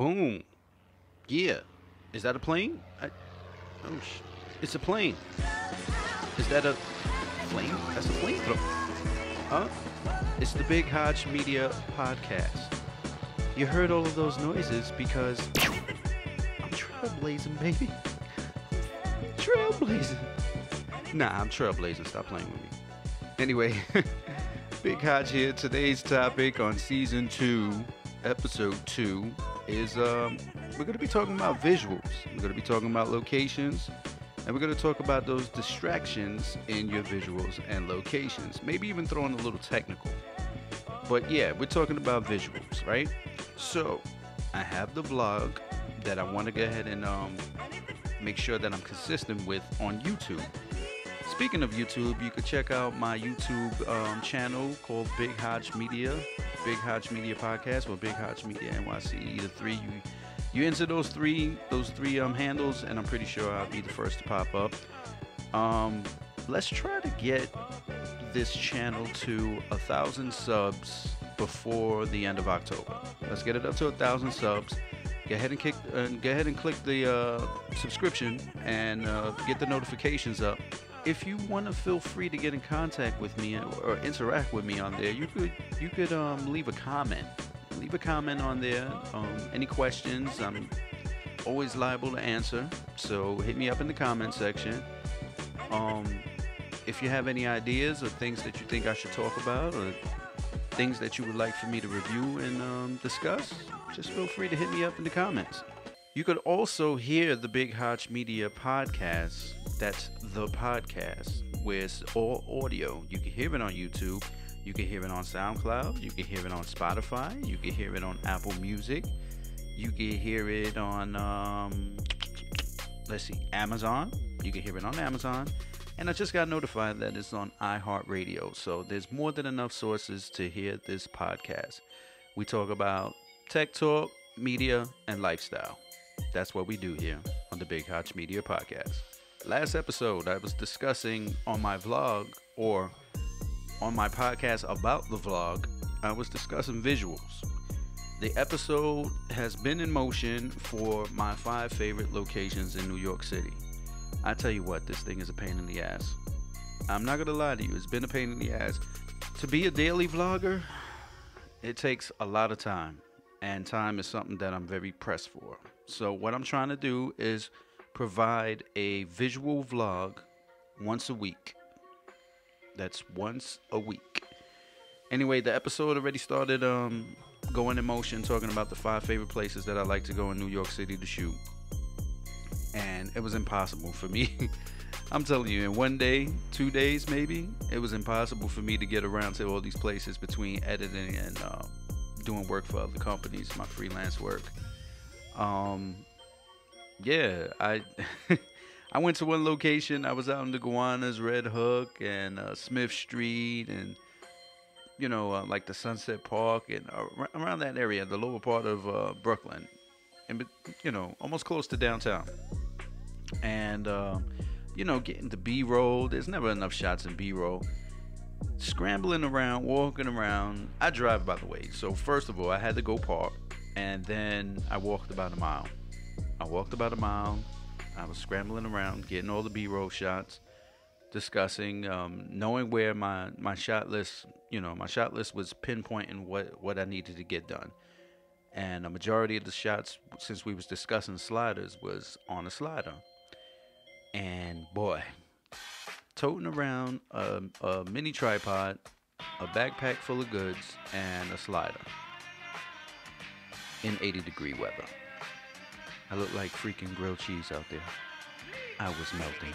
Boom. Yeah. Is that a plane? I, oh, sh- it's a plane. Is that a plane? That's a flamethrower. Huh? It's the Big Hodge Media Podcast. You heard all of those noises because I'm trailblazing, baby. Trailblazing. Nah, I'm trailblazing. Stop playing with me. Anyway, Big Hodge here. Today's topic on season two, episode two, is um, we're going to be talking about visuals. We're going to be talking about locations, and we're going to talk about those distractions in your visuals and locations. Maybe even throwing a little technical. But yeah, we're talking about visuals, right? So I have the vlog that I want to go ahead and um, make sure that I'm consistent with on YouTube. Speaking of YouTube, you could check out my YouTube um, channel called Big Hodge Media, Big Hodge Media Podcast, or Big Hodge Media NYC. Either three, you you enter those three those three um, handles, and I'm pretty sure I'll be the first to pop up. Um, let's try to get this channel to a thousand subs before the end of October. Let's get it up to a thousand subs. Go ahead and kick, uh, go ahead and click the uh, subscription and uh, get the notifications up if you want to feel free to get in contact with me or interact with me on there, you could you could um, leave a comment. Leave a comment on there. Um, any questions, I'm always liable to answer. So hit me up in the comment section. Um, if you have any ideas or things that you think I should talk about or things that you would like for me to review and um, discuss, just feel free to hit me up in the comments. You could also hear the Big Hodge Media podcast that's the podcast, where it's all audio. You can hear it on YouTube. You can hear it on SoundCloud. You can hear it on Spotify. You can hear it on Apple Music. You can hear it on, um, let's see, Amazon. You can hear it on Amazon. And I just got notified that it's on iHeartRadio. So there's more than enough sources to hear this podcast. We talk about tech talk, media, and lifestyle. That's what we do here on the Big Hodge Media Podcast. Last episode, I was discussing on my vlog or on my podcast about the vlog, I was discussing visuals. The episode has been in motion for my five favorite locations in New York City. I tell you what, this thing is a pain in the ass. I'm not gonna lie to you, it's been a pain in the ass. To be a daily vlogger, it takes a lot of time, and time is something that I'm very pressed for. So, what I'm trying to do is provide a visual vlog once a week. That's once a week. Anyway, the episode already started um, going in motion, talking about the five favorite places that I like to go in New York City to shoot. And it was impossible for me. I'm telling you, in one day, two days maybe, it was impossible for me to get around to all these places between editing and uh, doing work for other companies, my freelance work. Um, yeah, I I went to one location. I was out in the Gowanus, Red Hook, and uh, Smith Street, and you know, uh, like the Sunset Park, and uh, around that area, the lower part of uh, Brooklyn, and you know, almost close to downtown. And uh, you know, getting the B-roll. There's never enough shots in B-roll. Scrambling around, walking around. I drive, by the way. So first of all, I had to go park, and then I walked about a mile I walked about a mile. I was scrambling around, getting all the B-roll shots, discussing, um, knowing where my my shot list, you know, my shot list was pinpointing what what I needed to get done. And a majority of the shots, since we was discussing sliders, was on a slider. And boy, toting around a, a mini tripod, a backpack full of goods, and a slider in 80 degree weather. I looked like freaking grilled cheese out there. I was melting.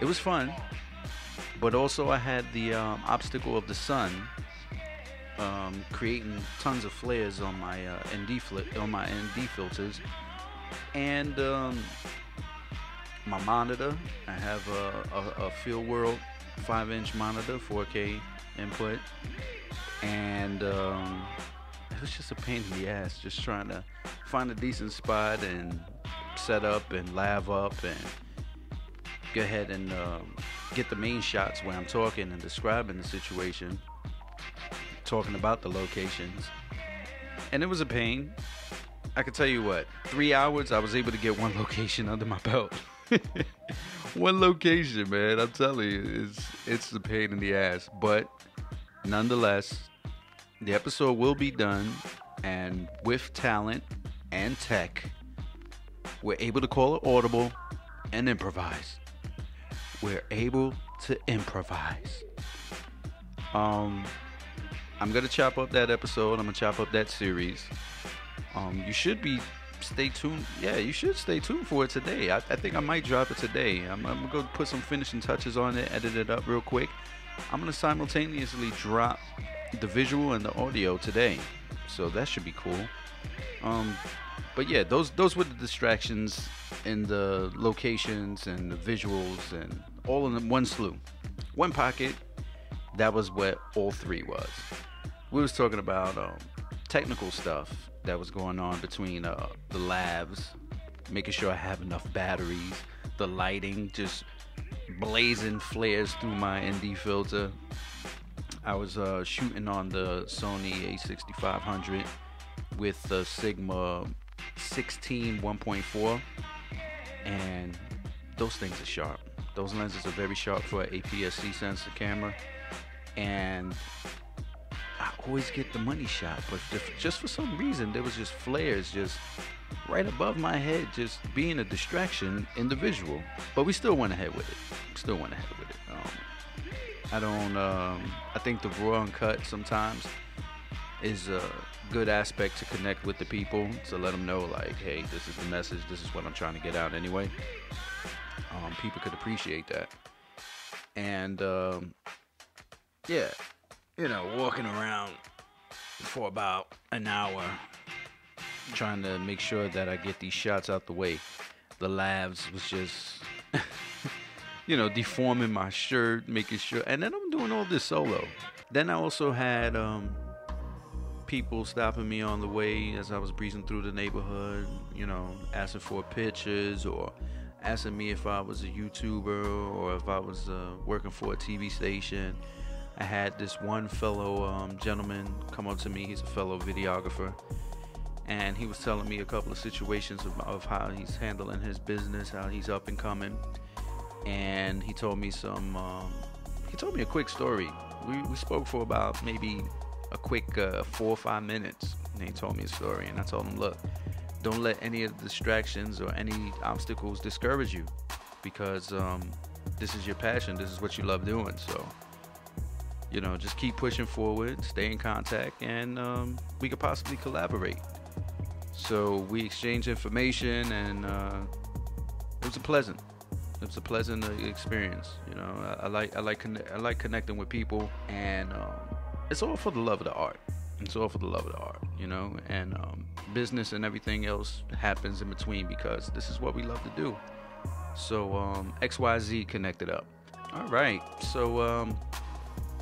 It was fun, but also I had the um, obstacle of the sun, um, creating tons of flares on my uh, ND flip on my ND filters, and um, my monitor. I have a, a, a Feelworld 5-inch monitor, 4K input, and um, was just a pain in the ass just trying to find a decent spot and set up and lav up and go ahead and um, get the main shots where I'm talking and describing the situation, talking about the locations. And it was a pain. I can tell you what, three hours, I was able to get one location under my belt. one location, man. I'm telling you, it's it's a pain in the ass, but nonetheless, the episode will be done, and with talent and tech, we're able to call it audible and improvise. We're able to improvise. Um, I'm gonna chop up that episode. I'm gonna chop up that series. Um, you should be stay tuned. Yeah, you should stay tuned for it today. I, I think I might drop it today. I'm, I'm, gonna go put some finishing touches on it, edit it up real quick. I'm gonna simultaneously drop the visual and the audio today, so that should be cool. Um, but yeah, those those were the distractions and the locations and the visuals and all in one slew, one pocket. That was what all three was. We was talking about um, technical stuff that was going on between uh, the lavs, making sure I have enough batteries, the lighting, just blazing flares through my ND filter. I was uh, shooting on the Sony A6500 with the Sigma 16 1.4, and those things are sharp. Those lenses are very sharp for an APS-C sensor camera, and I always get the money shot, but just for some reason there was just flares just right above my head, just being a distraction in the visual. But we still went ahead with it. Still went ahead I don't. Um, I think the raw and cut sometimes is a good aspect to connect with the people to let them know, like, hey, this is the message. This is what I'm trying to get out anyway. Um, people could appreciate that. And um, yeah, you know, walking around for about an hour trying to make sure that I get these shots out the way. The lavs was just, you know, deforming my shirt, making sure. And then I'm doing all this solo. Then I also had um, people stopping me on the way as I was breezing through the neighborhood, you know, asking for pictures or asking me if I was a YouTuber or if I was uh, working for a TV station I had this one fellow um, gentleman come up to me. He's a fellow videographer, and he was telling me a couple of situations of, of how he's handling his business, how he's up and coming. And he told me some. Um, he told me a quick story. We, we spoke for about maybe a quick uh, four or five minutes. And he told me a story, and I told him, look, don't let any of the distractions or any obstacles discourage you, because um, this is your passion. This is what you love doing. So you know, just keep pushing forward, stay in contact, and um, we could possibly collaborate. So we exchanged information, and uh, it was a pleasant, it was a pleasant uh, experience. You know, I, I like I like conne- I like connecting with people, and um, it's all for the love of the art. It's all for the love of the art, you know, and um, business and everything else happens in between because this is what we love to do. So um, XYZ connected up. All right, so um,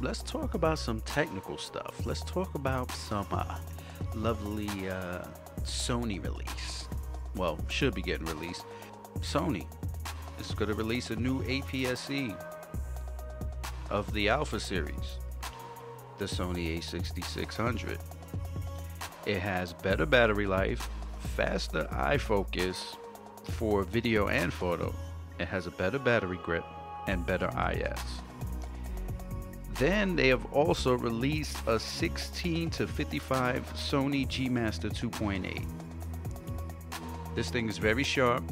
let's talk about some technical stuff. Let's talk about some uh, lovely uh, Sony release. Well, should be getting released. Sony is going to release a new APS-C of the Alpha series, the Sony A6600. It has better battery life, faster eye focus for video and photo. It has a better battery grip and better IS. Then they have also released a 16 to 55 Sony G Master 2.8. This thing is very sharp.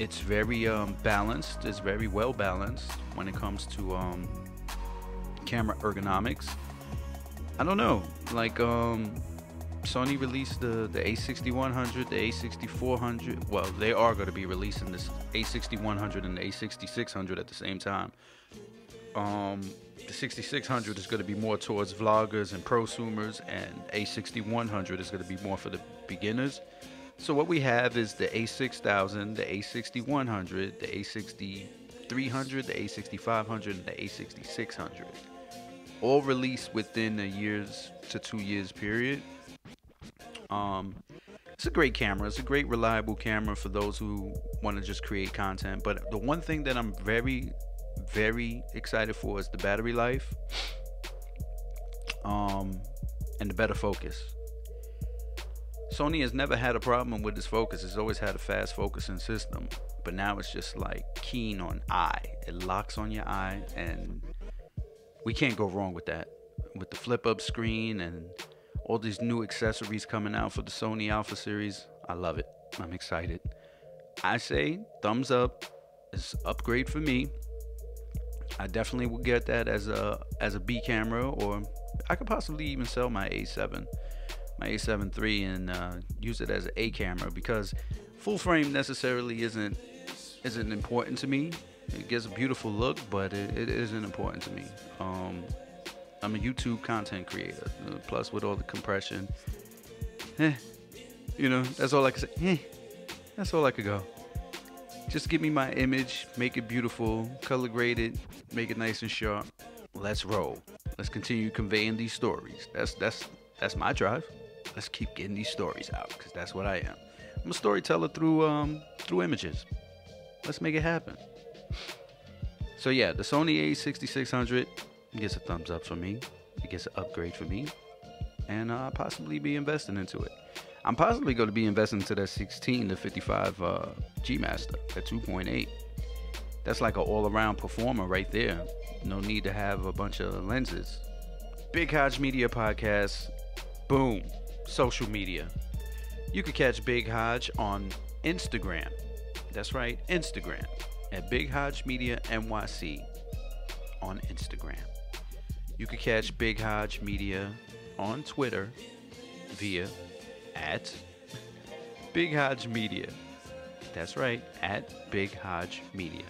It's very um, balanced. It's very well balanced when it comes to um, camera ergonomics. I don't know, like um, Sony released the the A6100, the A6400. Well, they are going to be releasing this A6100 and the A6600 at the same time. Um, the 6600 is going to be more towards vloggers and prosumers, and A6100 is going to be more for the beginners. So what we have is the A6000, the A6100, the A6300, the A6500, and the A6600. All released within a year's to two years period. Um, it's a great camera. It's a great reliable camera for those who want to just create content. But the one thing that I'm very very excited for is the battery life um, and the better focus. Sony has never had a problem with its focus. It's always had a fast focusing system. But now it's just like keen on eye. It locks on your eye and we can't go wrong with that. With the flip up screen and all these new accessories coming out for the Sony Alpha series, I love it. I'm excited. I say thumbs up. It's upgrade for me. I definitely will get that as a as a B camera, or I could possibly even sell my A7, my A7 III, and uh, use it as an A camera because full frame necessarily isn't isn't important to me. It gives a beautiful look, but it, it isn't important to me. Um, I'm a YouTube content creator. Uh, plus, with all the compression, eh, you know, that's all I can say. Eh, that's all I could go. Just give me my image, make it beautiful, color graded, make it nice and sharp. Let's roll. Let's continue conveying these stories. That's that's that's my drive. Let's keep getting these stories out because that's what I am. I'm a storyteller through um through images. Let's make it happen. So yeah, the Sony A6600 gets a thumbs up for me. It gets an upgrade for me, and I uh, possibly be investing into it. I'm possibly going to be investing into that 16 to 55 uh, G Master at 2.8. That's like an all-around performer right there. No need to have a bunch of lenses. Big Hodge Media Podcast. Boom. Social media. You can catch Big Hodge on Instagram. That's right, Instagram at Big Hodge Media NYC on Instagram. You can catch Big Hodge Media on Twitter via at Big Hodge Media. That's right, at Big Hodge Media.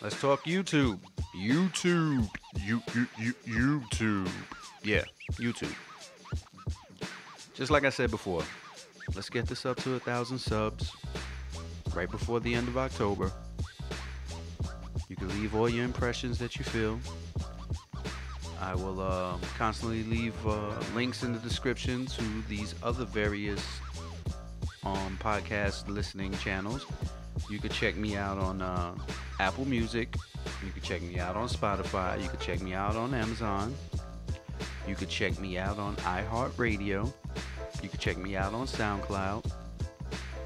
Let's talk YouTube. YouTube. You, you, you, YouTube. Yeah, YouTube. Just like I said before, let's get this up to a thousand subs right before the end of October. You can leave all your impressions that you feel. I will uh, constantly leave uh, links in the description to these other various um, podcast listening channels. You can check me out on uh, Apple Music. You can check me out on Spotify. You can check me out on Amazon. You can check me out on iHeartRadio. You can check me out on SoundCloud.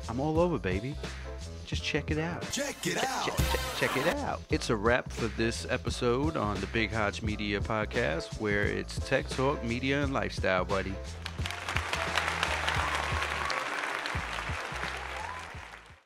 I'm all over, baby. Just check it out. Check it out. Check, check, check it out. It's a wrap for this episode on the Big Hodge Media Podcast, where it's tech talk, media, and lifestyle, buddy.